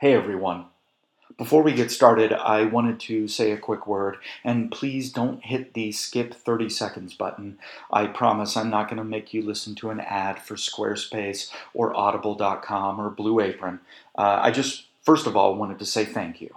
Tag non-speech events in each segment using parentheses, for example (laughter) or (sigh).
Hey everyone. Before we get started, I wanted to say a quick word, and please don't hit the skip 30 seconds button. I promise I'm not going to make you listen to an ad for Squarespace or Audible.com or Blue Apron. Uh, I just, first of all, wanted to say thank you.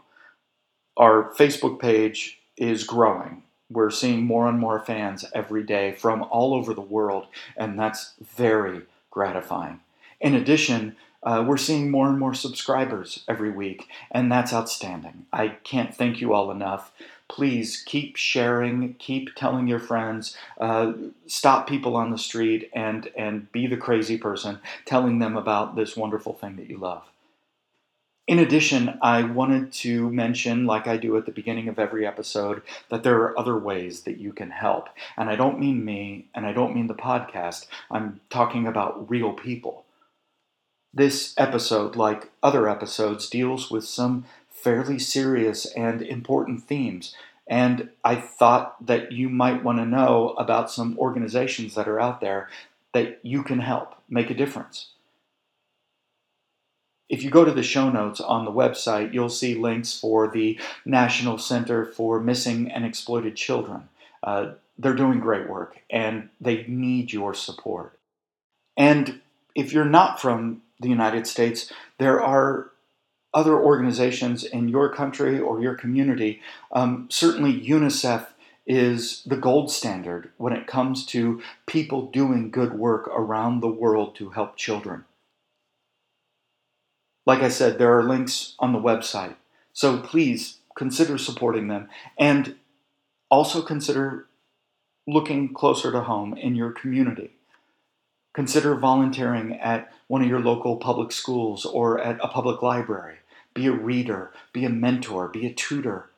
Our Facebook page is growing. We're seeing more and more fans every day from all over the world, and that's very gratifying. In addition, uh, we're seeing more and more subscribers every week, and that's outstanding. I can't thank you all enough. Please keep sharing, keep telling your friends, uh, stop people on the street, and, and be the crazy person telling them about this wonderful thing that you love. In addition, I wanted to mention, like I do at the beginning of every episode, that there are other ways that you can help. And I don't mean me, and I don't mean the podcast. I'm talking about real people. This episode, like other episodes, deals with some fairly serious and important themes. And I thought that you might want to know about some organizations that are out there that you can help make a difference. If you go to the show notes on the website, you'll see links for the National Center for Missing and Exploited Children. Uh, they're doing great work and they need your support. And if you're not from the United States, there are other organizations in your country or your community. Um, certainly, UNICEF is the gold standard when it comes to people doing good work around the world to help children. Like I said, there are links on the website. So please consider supporting them and also consider looking closer to home in your community. Consider volunteering at one of your local public schools or at a public library. Be a reader, be a mentor, be a tutor.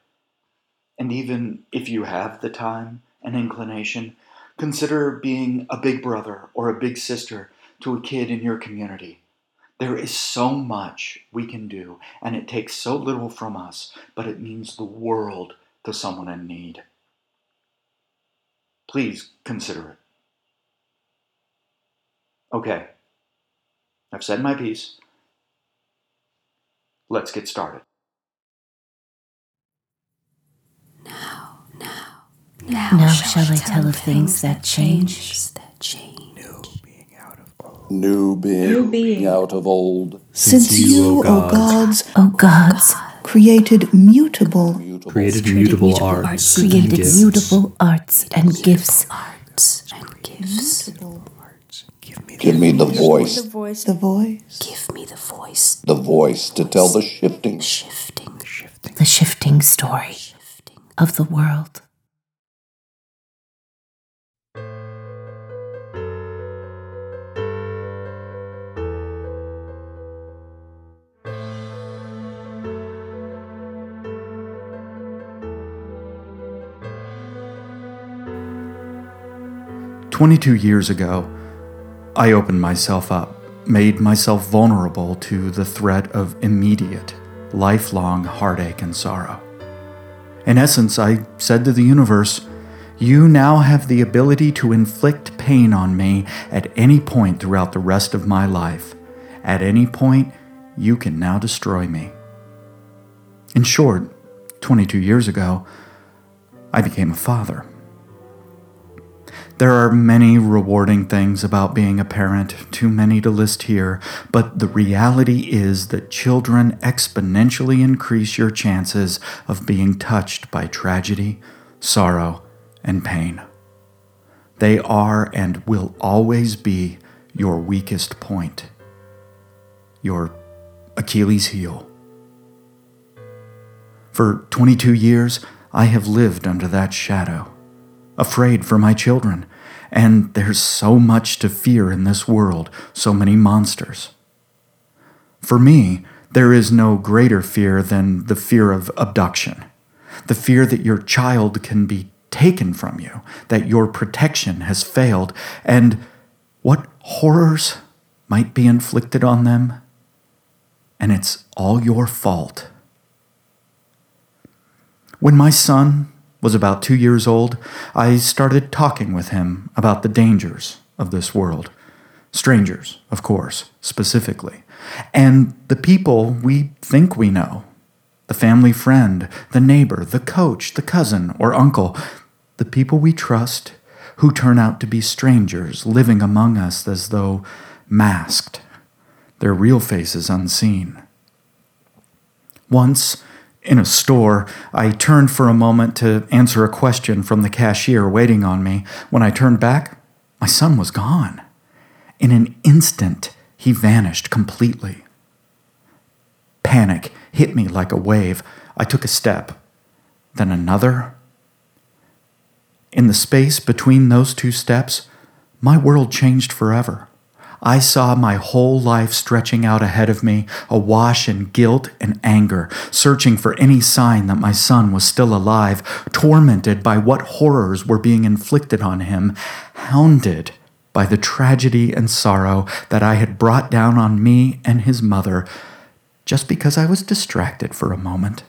And even if you have the time and inclination, consider being a big brother or a big sister to a kid in your community. There is so much we can do, and it takes so little from us, but it means the world to someone in need. Please consider it. Okay, I've said my piece. Let's get started. Now, now, now, now shall, shall I tell of things that change? That change. New being, New being. out of old. Since, Since you, O gods, O gods, created mutable, created mutable arts, created mutable arts and gifts, arts and gifts. Give me the voice. The voice. The voice. Give me the voice. The voice to tell the shifting, shifting, the shifting story of the world. Twenty-two years ago, I opened myself up, made myself vulnerable to the threat of immediate, lifelong heartache and sorrow. In essence, I said to the universe, You now have the ability to inflict pain on me at any point throughout the rest of my life. At any point, you can now destroy me. In short, 22 years ago, I became a father. There are many rewarding things about being a parent, too many to list here, but the reality is that children exponentially increase your chances of being touched by tragedy, sorrow, and pain. They are and will always be your weakest point, your Achilles heel. For 22 years, I have lived under that shadow afraid for my children. And there's so much to fear in this world, so many monsters. For me, there is no greater fear than the fear of abduction, the fear that your child can be taken from you, that your protection has failed, and what horrors might be inflicted on them. And it's all your fault. When my son was about two years old, I started talking with him about the dangers of this world. Strangers, of course, specifically, And the people we think we know the family friend, the neighbor, the coach, the cousin, or uncle, the people we trust who turn out to be strangers living among us as though masked, their real faces unseen. Once, in a store, I turned for a moment to answer a question from the cashier waiting on me. When I turned back, my son was gone. In an instant, he vanished completely. Panic hit me like a wave. I took a step, then another. In the space between those two steps, my world changed forever. I saw my whole life stretching out ahead of me, awash in guilt and anger, searching for any sign that my son was still alive, tormented by what horrors were being inflicted on him, hounded by the tragedy and sorrow that I had brought down on me and his mother just because I was distracted for a moment.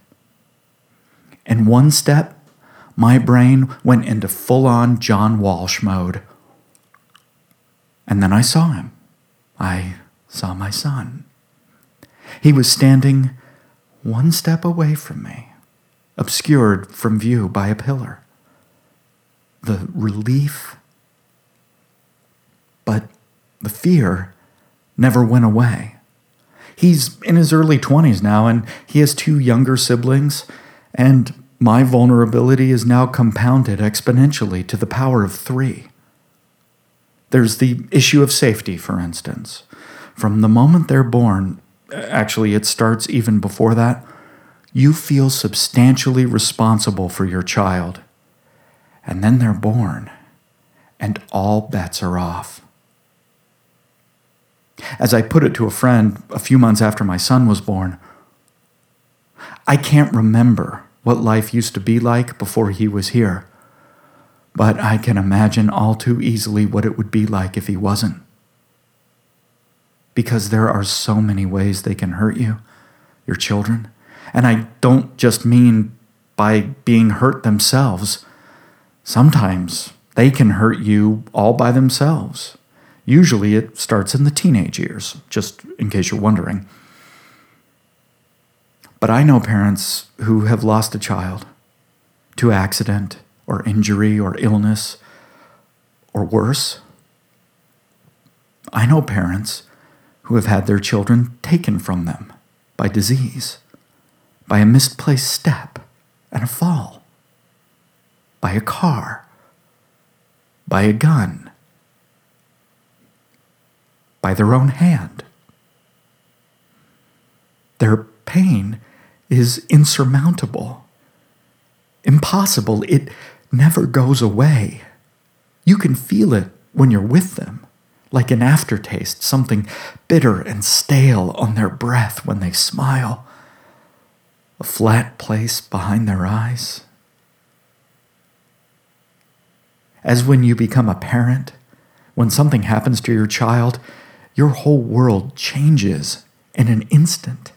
In one step, my brain went into full on John Walsh mode. And then I saw him. I saw my son. He was standing one step away from me, obscured from view by a pillar. The relief, but the fear never went away. He's in his early 20s now, and he has two younger siblings, and my vulnerability is now compounded exponentially to the power of three. There's the issue of safety, for instance. From the moment they're born, actually, it starts even before that, you feel substantially responsible for your child. And then they're born, and all bets are off. As I put it to a friend a few months after my son was born, I can't remember what life used to be like before he was here but I can imagine all too easily what it would be like if he wasn't. Because there are so many ways they can hurt you, your children. And I don't just mean by being hurt themselves. Sometimes they can hurt you all by themselves. Usually it starts in the teenage years, just in case you're wondering. But I know parents who have lost a child to accident or injury or illness or worse. I know parents who have had their children taken from them by disease, by a misplaced step and a fall, by a car, by a gun, by their own hand. Their pain is insurmountable, impossible. It never goes away. You can feel it when you're with them, like an aftertaste, something bitter and stale on their breath when they smile, a flat place behind their eyes. As when you become a parent, when something happens to your child, your whole world changes in an instant,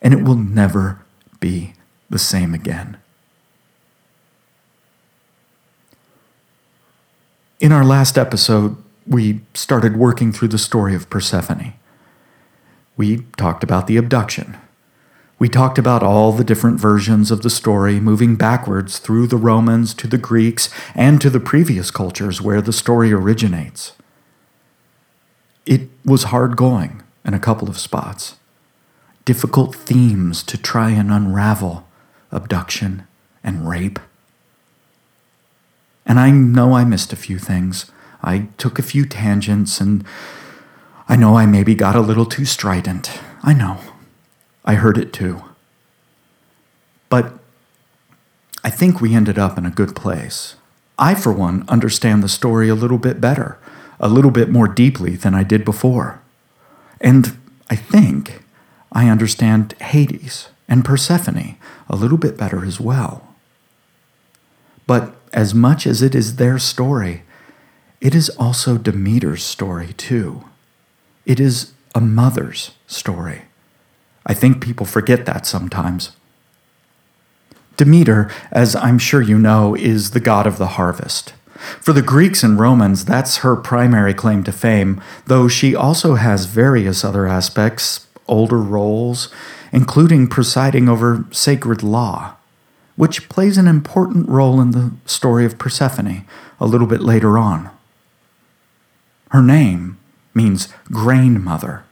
and it will never be the same again. In our last episode, we started working through the story of Persephone. We talked about the abduction. We talked about all the different versions of the story, moving backwards through the Romans to the Greeks and to the previous cultures where the story originates. It was hard going in a couple of spots. Difficult themes to try and unravel abduction and rape and I know I missed a few things. I took a few tangents, and I know I maybe got a little too strident. I know. I heard it too. But I think we ended up in a good place. I, for one, understand the story a little bit better, a little bit more deeply than I did before. And I think I understand Hades and Persephone a little bit better as well. But as much as it is their story, it is also Demeter's story, too. It is a mother's story. I think people forget that sometimes. Demeter, as I'm sure you know, is the god of the harvest. For the Greeks and Romans, that's her primary claim to fame, though she also has various other aspects, older roles, including presiding over sacred law, which plays an important role in the story of Persephone a little bit later on. Her name means grain mother,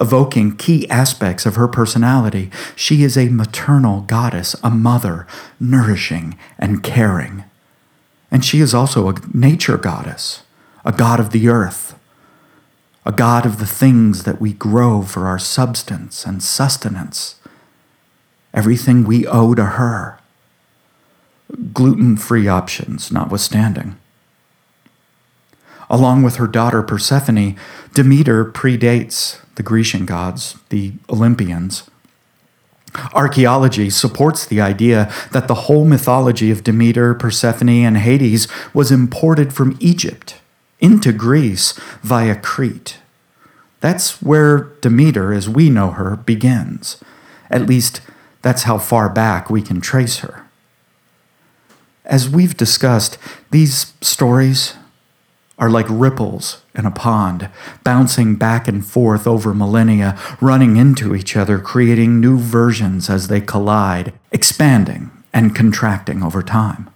evoking key aspects of her personality. She is a maternal goddess, a mother, nourishing and caring. And she is also a nature goddess, a god of the earth, a god of the things that we grow for our substance and sustenance. Everything we owe to her. Gluten free options notwithstanding. Along with her daughter Persephone, Demeter predates the Grecian gods, the Olympians. Archaeology supports the idea that the whole mythology of Demeter, Persephone, and Hades was imported from Egypt into Greece via Crete. That's where Demeter, as we know her, begins. At least, that's how far back we can trace her. As we've discussed, these stories are like ripples in a pond, bouncing back and forth over millennia, running into each other, creating new versions as they collide, expanding and contracting over time.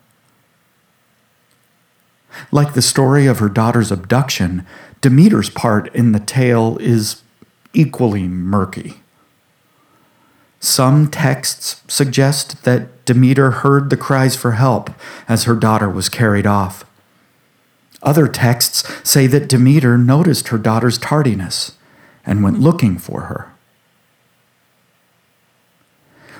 Like the story of her daughter's abduction, Demeter's part in the tale is equally murky. Some texts suggest that Demeter heard the cries for help as her daughter was carried off. Other texts say that Demeter noticed her daughter's tardiness and went looking for her.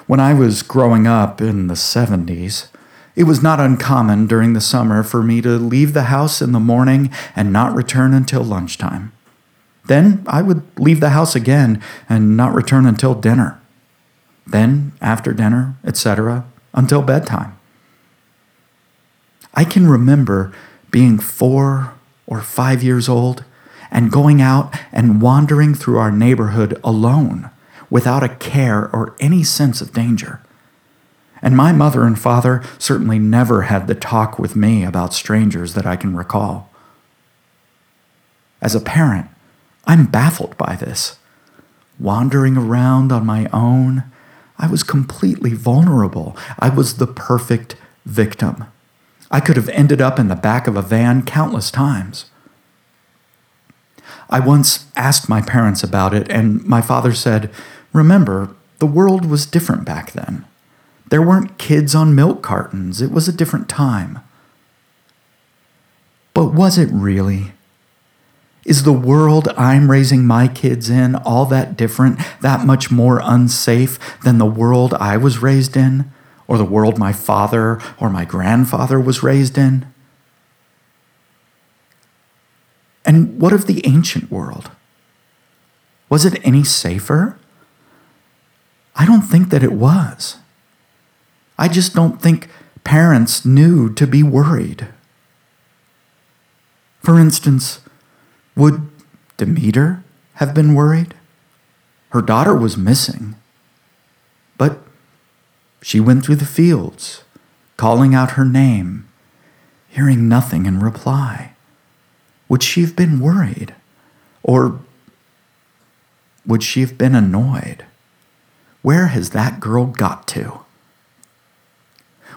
When I was growing up in the 70s, it was not uncommon during the summer for me to leave the house in the morning and not return until lunchtime. Then I would leave the house again and not return until dinner. Then, after dinner, etc., until bedtime. I can remember being four or five years old and going out and wandering through our neighborhood alone without a care or any sense of danger. And my mother and father certainly never had the talk with me about strangers that I can recall. As a parent, I'm baffled by this. Wandering around on my own, I was completely vulnerable. I was the perfect victim. I could have ended up in the back of a van countless times. I once asked my parents about it, and my father said, Remember, the world was different back then. There weren't kids on milk cartons, it was a different time. But was it really? Is the world I'm raising my kids in all that different, that much more unsafe than the world I was raised in? or the world my father or my grandfather was raised in? And what of the ancient world? Was it any safer? I don't think that it was. I just don't think parents knew to be worried. For instance, would Demeter have been worried? Her daughter was missing. But she went through the fields, calling out her name, hearing nothing in reply. Would she have been worried? Or would she have been annoyed? Where has that girl got to?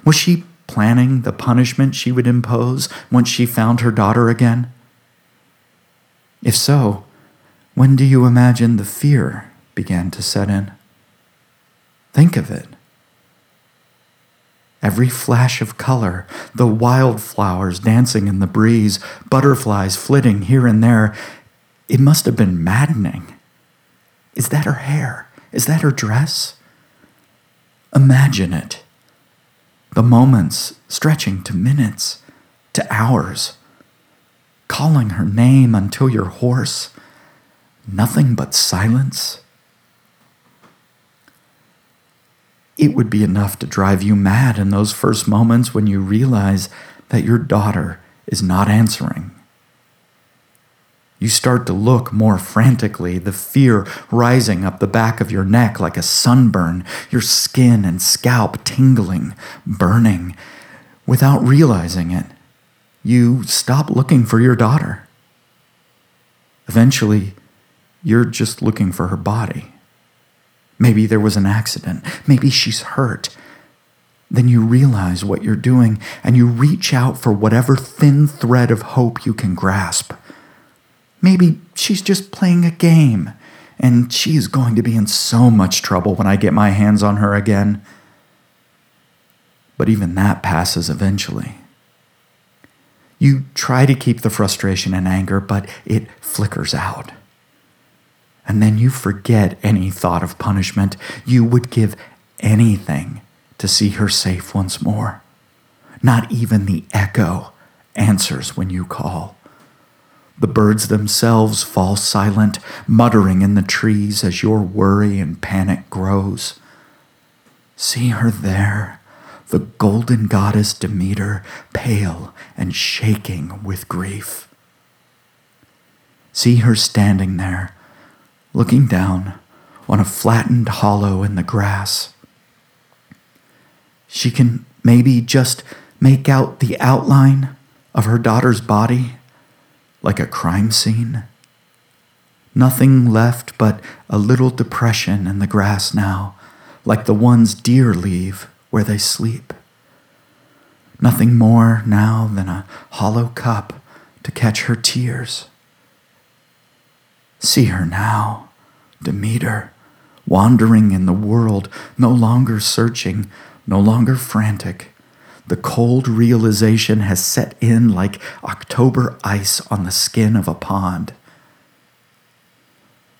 Was she planning the punishment she would impose once she found her daughter again? If so, when do you imagine the fear began to set in? Think of it every flash of color, the wildflowers dancing in the breeze, butterflies flitting here and there. It must have been maddening. Is that her hair? Is that her dress? Imagine it. The moments stretching to minutes, to hours, calling her name until you're hoarse. Nothing but silence it would be enough to drive you mad in those first moments when you realize that your daughter is not answering. You start to look more frantically, the fear rising up the back of your neck like a sunburn, your skin and scalp tingling, burning. Without realizing it, you stop looking for your daughter. Eventually, you're just looking for her body. Maybe there was an accident. Maybe she's hurt. Then you realize what you're doing and you reach out for whatever thin thread of hope you can grasp. Maybe she's just playing a game and she is going to be in so much trouble when I get my hands on her again. But even that passes eventually. You try to keep the frustration and anger, but it flickers out. And then you forget any thought of punishment. You would give anything to see her safe once more. Not even the echo answers when you call. The birds themselves fall silent, muttering in the trees as your worry and panic grows. See her there, the golden goddess Demeter, pale and shaking with grief. See her standing there, looking down on a flattened hollow in the grass. She can maybe just make out the outline of her daughter's body like a crime scene. Nothing left but a little depression in the grass now, like the ones deer leave where they sleep. Nothing more now than a hollow cup to catch her tears. See her now, Demeter, wandering in the world, no longer searching, no longer frantic the cold realization has set in like October ice on the skin of a pond.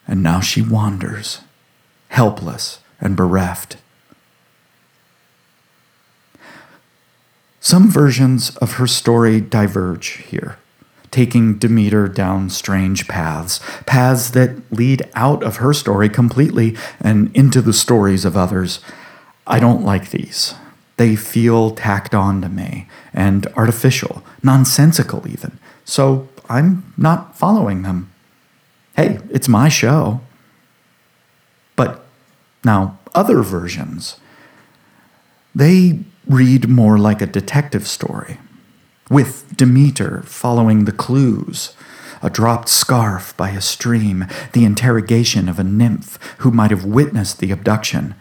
And now she wanders, helpless and bereft. Some versions of her story diverge here, taking Demeter down strange paths, paths that lead out of her story completely and into the stories of others. I don't like these. They feel tacked on to me and artificial, nonsensical even. So I'm not following them. Hey, it's my show. But now, other versions, they read more like a detective story, with Demeter following the clues a dropped scarf by a stream, the interrogation of a nymph who might have witnessed the abduction.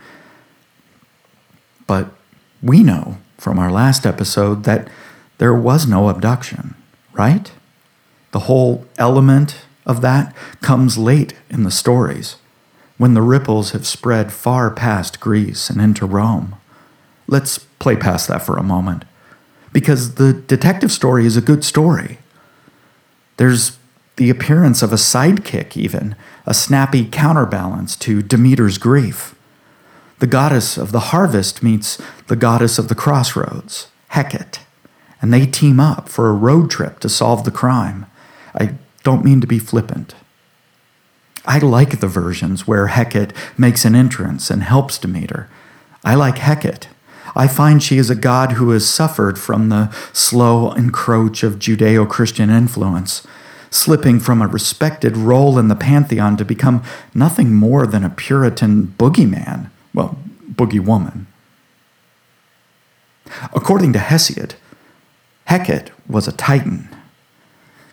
But we know from our last episode that there was no abduction, right? The whole element of that comes late in the stories, when the ripples have spread far past Greece and into Rome. Let's play past that for a moment, because the detective story is a good story. There's the appearance of a sidekick, even, a snappy counterbalance to Demeter's grief. The goddess of the harvest meets the goddess of the crossroads, Hecate, and they team up for a road trip to solve the crime. I don't mean to be flippant. I like the versions where Hecate makes an entrance and helps Demeter. I like Hecate. I find she is a god who has suffered from the slow encroach of Judeo Christian influence, slipping from a respected role in the pantheon to become nothing more than a Puritan boogeyman well, boogie woman. According to Hesiod, Hecate was a Titan.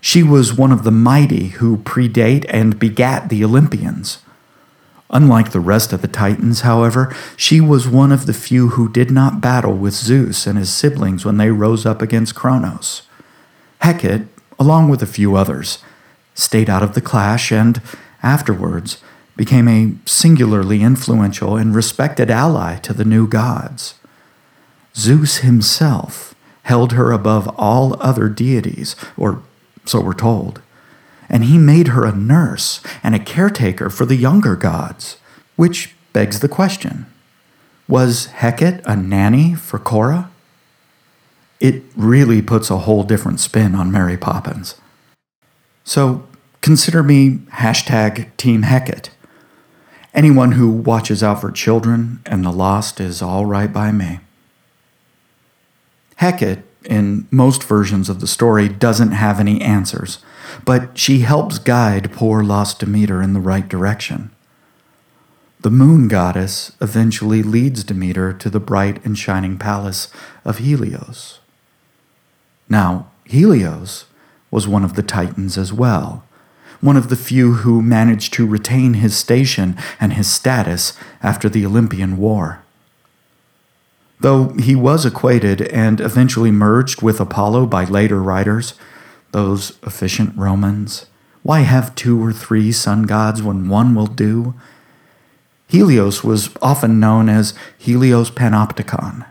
She was one of the mighty who predate and begat the Olympians. Unlike the rest of the Titans, however, she was one of the few who did not battle with Zeus and his siblings when they rose up against Kronos. Hecate, along with a few others, stayed out of the clash and, afterwards, became a singularly influential and respected ally to the new gods. Zeus himself held her above all other deities, or so we're told, and he made her a nurse and a caretaker for the younger gods, which begs the question was Hecate a nanny for Cora? It really puts a whole different spin on Mary Poppins. So consider me hashtag Team Hecate. Anyone who watches out for children and the lost is all right by me. Hecate, in most versions of the story, doesn't have any answers, but she helps guide poor lost Demeter in the right direction. The moon goddess eventually leads Demeter to the bright and shining palace of Helios. Now, Helios was one of the Titans as well, one of the few who managed to retain his station and his status after the Olympian War. Though he was equated and eventually merged with Apollo by later writers, those efficient Romans, why have two or three sun gods when one will do? Helios was often known as Helios Panopticon,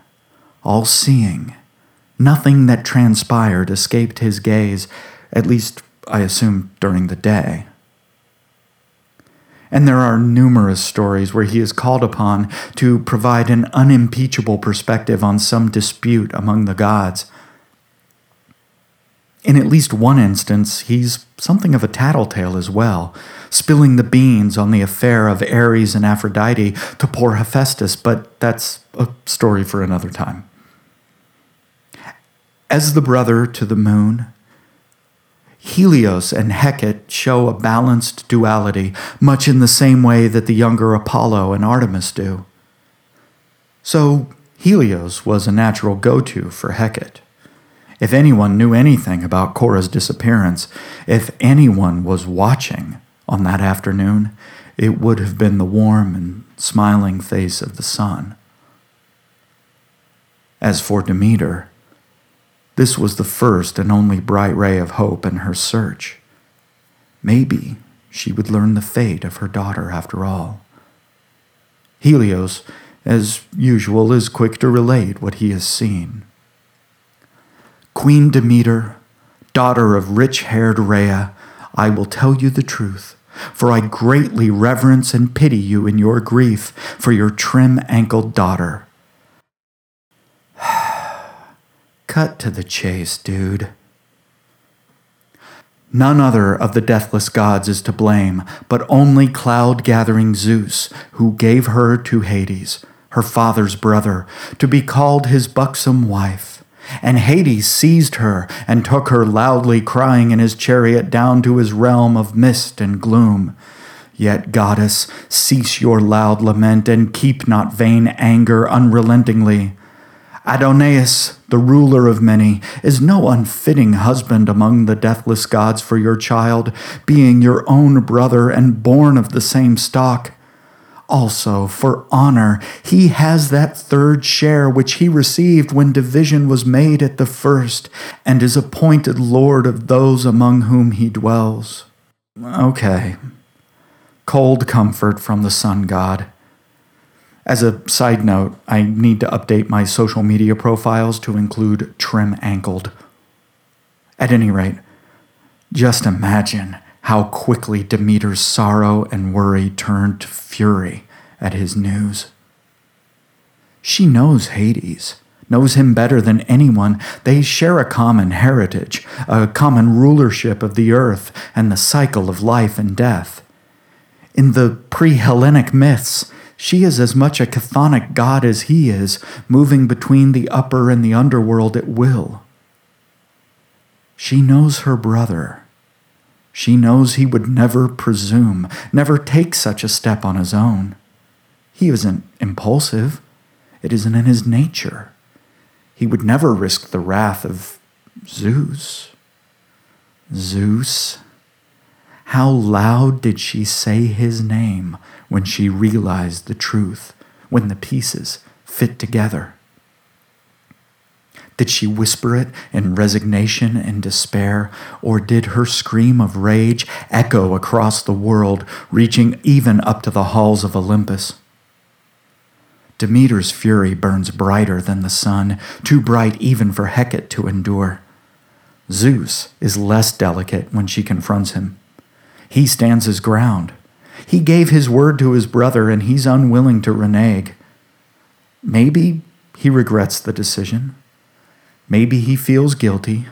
all seeing. Nothing that transpired escaped his gaze, at least, I assume, during the day. And there are numerous stories where he is called upon to provide an unimpeachable perspective on some dispute among the gods. In at least one instance, he's something of a tattletale as well, spilling the beans on the affair of Ares and Aphrodite to poor Hephaestus, but that's a story for another time. As the brother to the moon, Helios and Hecate show a balanced duality, much in the same way that the younger Apollo and Artemis do. So, Helios was a natural go to for Hecate. If anyone knew anything about Cora's disappearance, if anyone was watching on that afternoon, it would have been the warm and smiling face of the sun. As for Demeter, this was the first and only bright ray of hope in her search. Maybe she would learn the fate of her daughter after all. Helios, as usual, is quick to relate what he has seen. Queen Demeter, daughter of rich haired Rhea, I will tell you the truth, for I greatly reverence and pity you in your grief for your trim ankled daughter. (sighs) Cut to the chase, dude. None other of the deathless gods is to blame, but only cloud gathering Zeus, who gave her to Hades, her father's brother, to be called his buxom wife. And Hades seized her and took her loudly crying in his chariot down to his realm of mist and gloom. Yet, goddess, cease your loud lament and keep not vain anger unrelentingly. Aidoneus, the ruler of many, is no unfitting husband among the deathless gods for your child, being your own brother and born of the same stock. Also, for honor, he has that third share which he received when division was made at the first, and is appointed Lord of those among whom he dwells. Okay. Cold comfort from the sun god. As a side note, I need to update my social media profiles to include trim ankled. At any rate, just imagine how quickly Demeter's sorrow and worry turned to fury at his news. She knows Hades, knows him better than anyone. They share a common heritage, a common rulership of the earth and the cycle of life and death. In the pre Hellenic myths, she is as much a chthonic god as he is, moving between the upper and the underworld at will. She knows her brother. She knows he would never presume, never take such a step on his own. He isn't impulsive, it isn't in his nature. He would never risk the wrath of Zeus. Zeus. How loud did she say his name when she realized the truth, when the pieces fit together? Did she whisper it in resignation and despair, or did her scream of rage echo across the world, reaching even up to the halls of Olympus? Demeter's fury burns brighter than the sun, too bright even for Hecate to endure. Zeus is less delicate when she confronts him. He stands his ground. He gave his word to his brother and he's unwilling to renege. Maybe he regrets the decision. Maybe he feels guilty.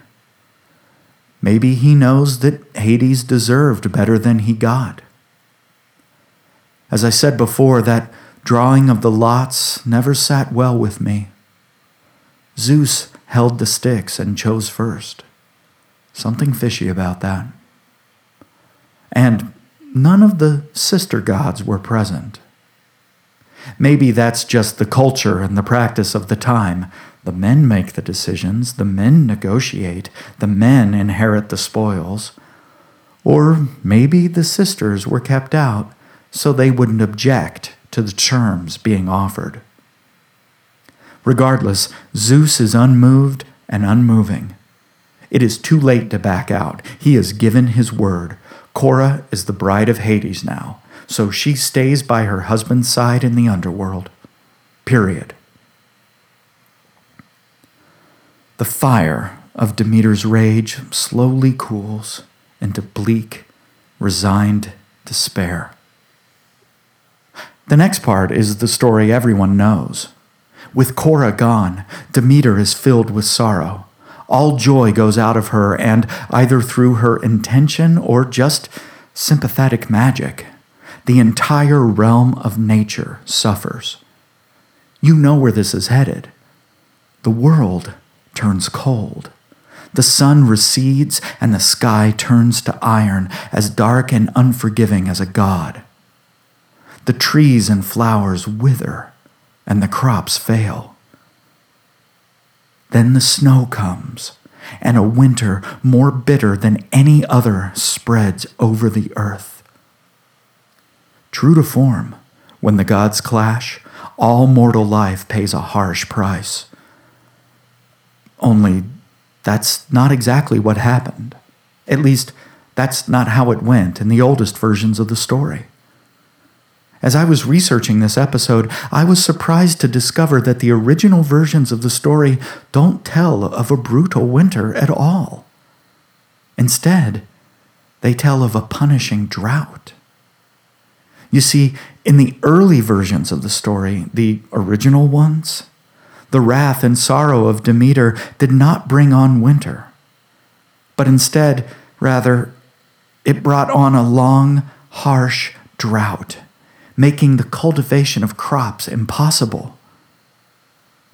Maybe he knows that Hades deserved better than he got. As I said before, that drawing of the lots never sat well with me. Zeus held the sticks and chose first. Something fishy about that. And none of the sister gods were present. Maybe that's just the culture and the practice of the time. The men make the decisions, the men negotiate, the men inherit the spoils. Or maybe the sisters were kept out so they wouldn't object to the terms being offered. Regardless, Zeus is unmoved and unmoving. It is too late to back out. He has given his word. Cora is the bride of Hades now, so she stays by her husband's side in the underworld. Period. The fire of Demeter's rage slowly cools into bleak, resigned despair. The next part is the story everyone knows. With Cora gone, Demeter is filled with sorrow. All joy goes out of her, and either through her intention or just sympathetic magic, the entire realm of nature suffers. You know where this is headed. The world turns cold. The sun recedes and the sky turns to iron, as dark and unforgiving as a god. The trees and flowers wither and the crops fail. Then the snow comes, and a winter more bitter than any other spreads over the earth. True to form, when the gods clash, all mortal life pays a harsh price. Only that's not exactly what happened. At least, that's not how it went in the oldest versions of the story. As I was researching this episode, I was surprised to discover that the original versions of the story don't tell of a brutal winter at all. Instead, they tell of a punishing drought. You see, in the early versions of the story, the original ones, the wrath and sorrow of Demeter did not bring on winter, but instead, rather, it brought on a long, harsh drought making the cultivation of crops impossible.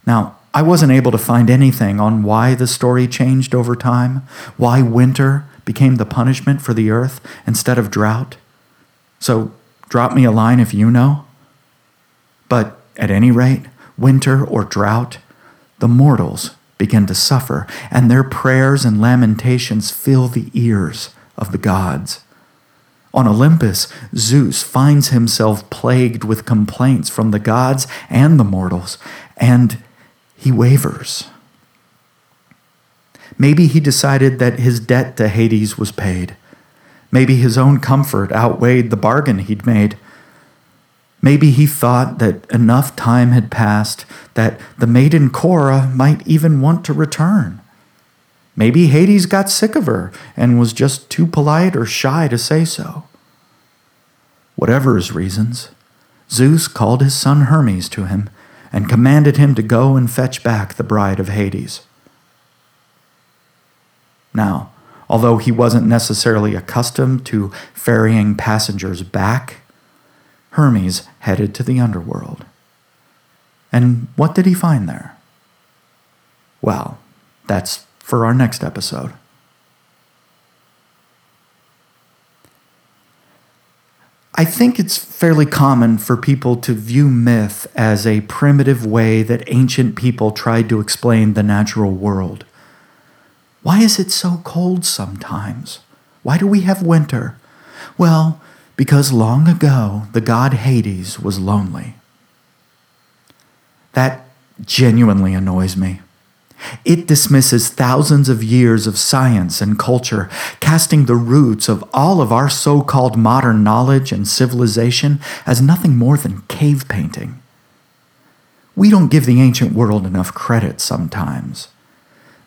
Now, I wasn't able to find anything on why the story changed over time, why winter became the punishment for the earth instead of drought. So drop me a line if you know. But at any rate, winter or drought, the mortals begin to suffer, and their prayers and lamentations fill the ears of the gods. On Olympus, Zeus finds himself plagued with complaints from the gods and the mortals, and he wavers. Maybe he decided that his debt to Hades was paid. Maybe his own comfort outweighed the bargain he'd made. Maybe he thought that enough time had passed that the maiden Cora might even want to return. Maybe Hades got sick of her and was just too polite or shy to say so. Whatever his reasons, Zeus called his son Hermes to him and commanded him to go and fetch back the bride of Hades. Now, although he wasn't necessarily accustomed to ferrying passengers back, Hermes headed to the underworld. And what did he find there? Well, that's for our next episode. I think it's fairly common for people to view myth as a primitive way that ancient people tried to explain the natural world. Why is it so cold sometimes? Why do we have winter? Well, because long ago the god Hades was lonely. That genuinely annoys me. It dismisses thousands of years of science and culture, casting the roots of all of our so called modern knowledge and civilization as nothing more than cave painting. We don't give the ancient world enough credit sometimes.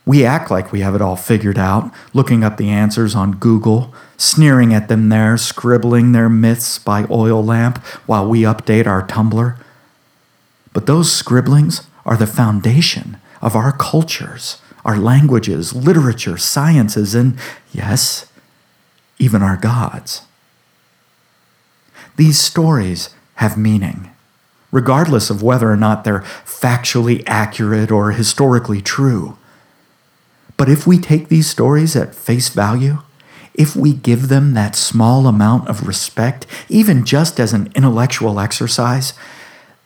We act like we have it all figured out, looking up the answers on Google, sneering at them there, scribbling their myths by oil lamp while we update our Tumblr. But those scribblings are the foundation of our cultures, our languages, literature, sciences, and yes, even our gods. These stories have meaning, regardless of whether or not they're factually accurate or historically true. But if we take these stories at face value, if we give them that small amount of respect, even just as an intellectual exercise,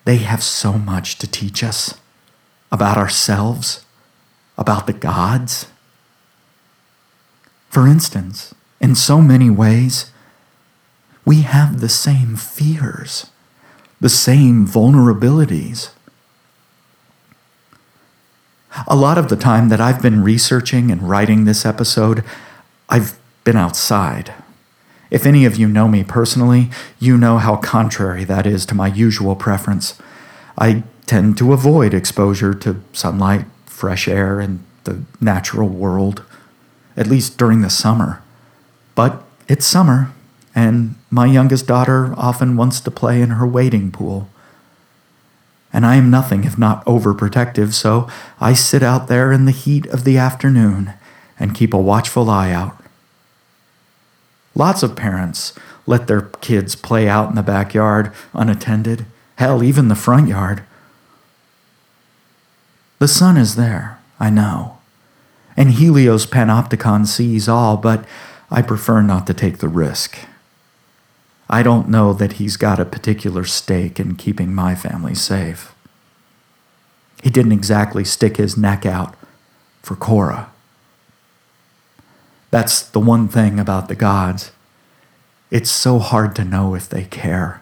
They have so much to teach us about ourselves, about the gods. For instance, in so many ways, we have the same fears, the same vulnerabilities. A lot of the time that I've been researching and writing this episode, I've been outside. If any of you know me personally, you know how contrary that is to my usual preference. I tend to avoid exposure to sunlight, fresh air, and the natural world, at least during the summer. But it's summer, and my youngest daughter often wants to play in her wading pool. And I am nothing if not overprotective, so I sit out there in the heat of the afternoon and keep a watchful eye out. Lots of parents let their kids play out in the backyard unattended, hell, even the front yard. The sun is there, I know, and Helios Panopticon sees all, but I prefer not to take the risk. I don't know that he's got a particular stake in keeping my family safe. He didn't exactly stick his neck out for Cora. That's the one thing about the gods. It's so hard to know if they care.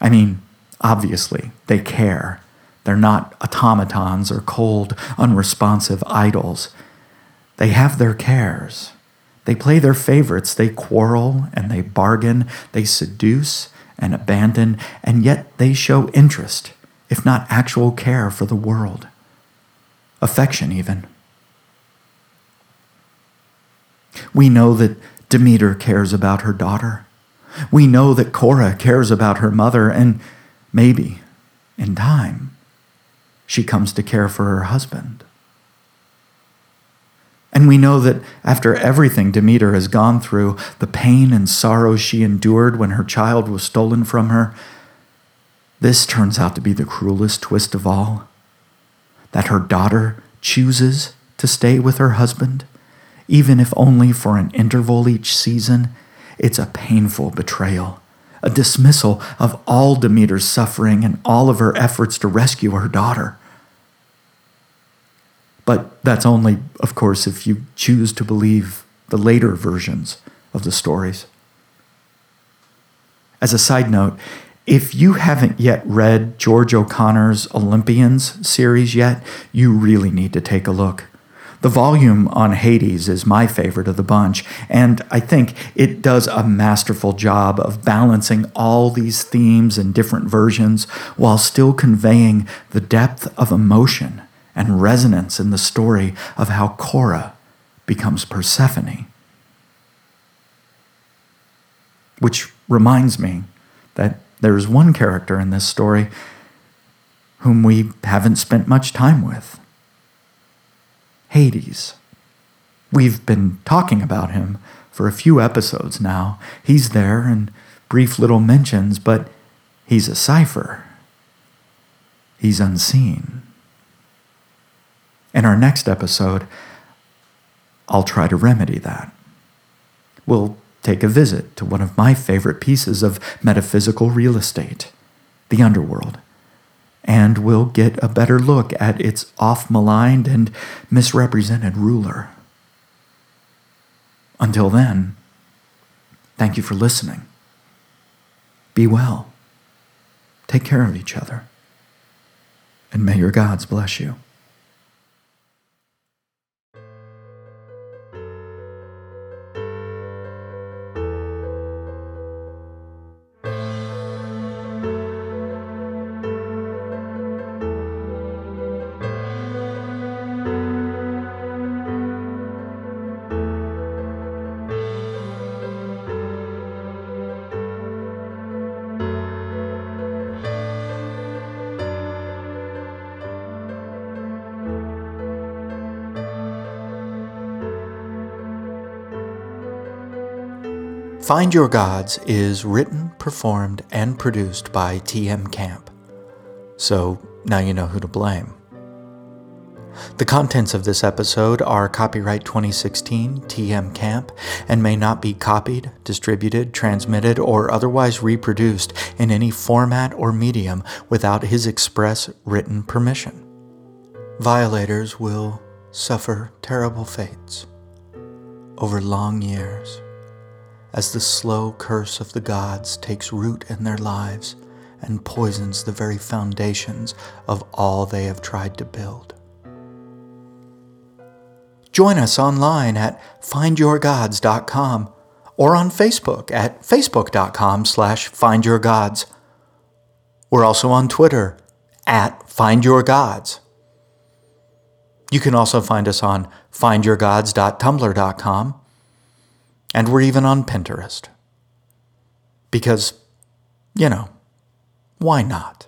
I mean, obviously, they care. They're not automatons or cold, unresponsive idols. They have their cares. They play their favorites. They quarrel and they bargain. They seduce and abandon, and yet they show interest, if not actual care for the world. Affection, even. We know that Demeter cares about her daughter. We know that Cora cares about her mother, and maybe, in time, she comes to care for her husband. And we know that after everything Demeter has gone through, the pain and sorrow she endured when her child was stolen from her, this turns out to be the cruelest twist of all that her daughter chooses to stay with her husband, even if only for an interval each season. It's a painful betrayal, a dismissal of all Demeter's suffering and all of her efforts to rescue her daughter. But that's only, of course, if you choose to believe the later versions of the stories. As a side note, if you haven't yet read George O'Connor's Olympians series yet, you really need to take a look. The volume on Hades is my favorite of the bunch, and I think it does a masterful job of balancing all these themes and different versions while still conveying the depth of emotion and resonance in the story of how Cora becomes Persephone. Which reminds me that there's one character in this story whom we haven't spent much time with Hades. We've been talking about him for a few episodes now. He's there in brief little mentions, but he's a cipher. He's unseen. In our next episode, I'll try to remedy that. We'll take a visit to one of my favorite pieces of metaphysical real estate, the underworld, and we'll get a better look at its off maligned and misrepresented ruler. Until then, thank you for listening. Be well. Take care of each other. And may your gods bless you. Find Your Gods is written, performed, and produced by TM Camp. So now you know who to blame. The contents of this episode are copyright 2016 TM Camp and may not be copied, distributed, transmitted, or otherwise reproduced in any format or medium without his express written permission. Violators will suffer terrible fates over long years as the slow curse of the gods takes root in their lives and poisons the very foundations of all they have tried to build. Join us online at findyourgods.com or on Facebook at facebook.com slash findyourgods. We're also on Twitter at findyourgods. You can also find us on findyourgods.tumblr.com and we're even on Pinterest. Because, you know, why not?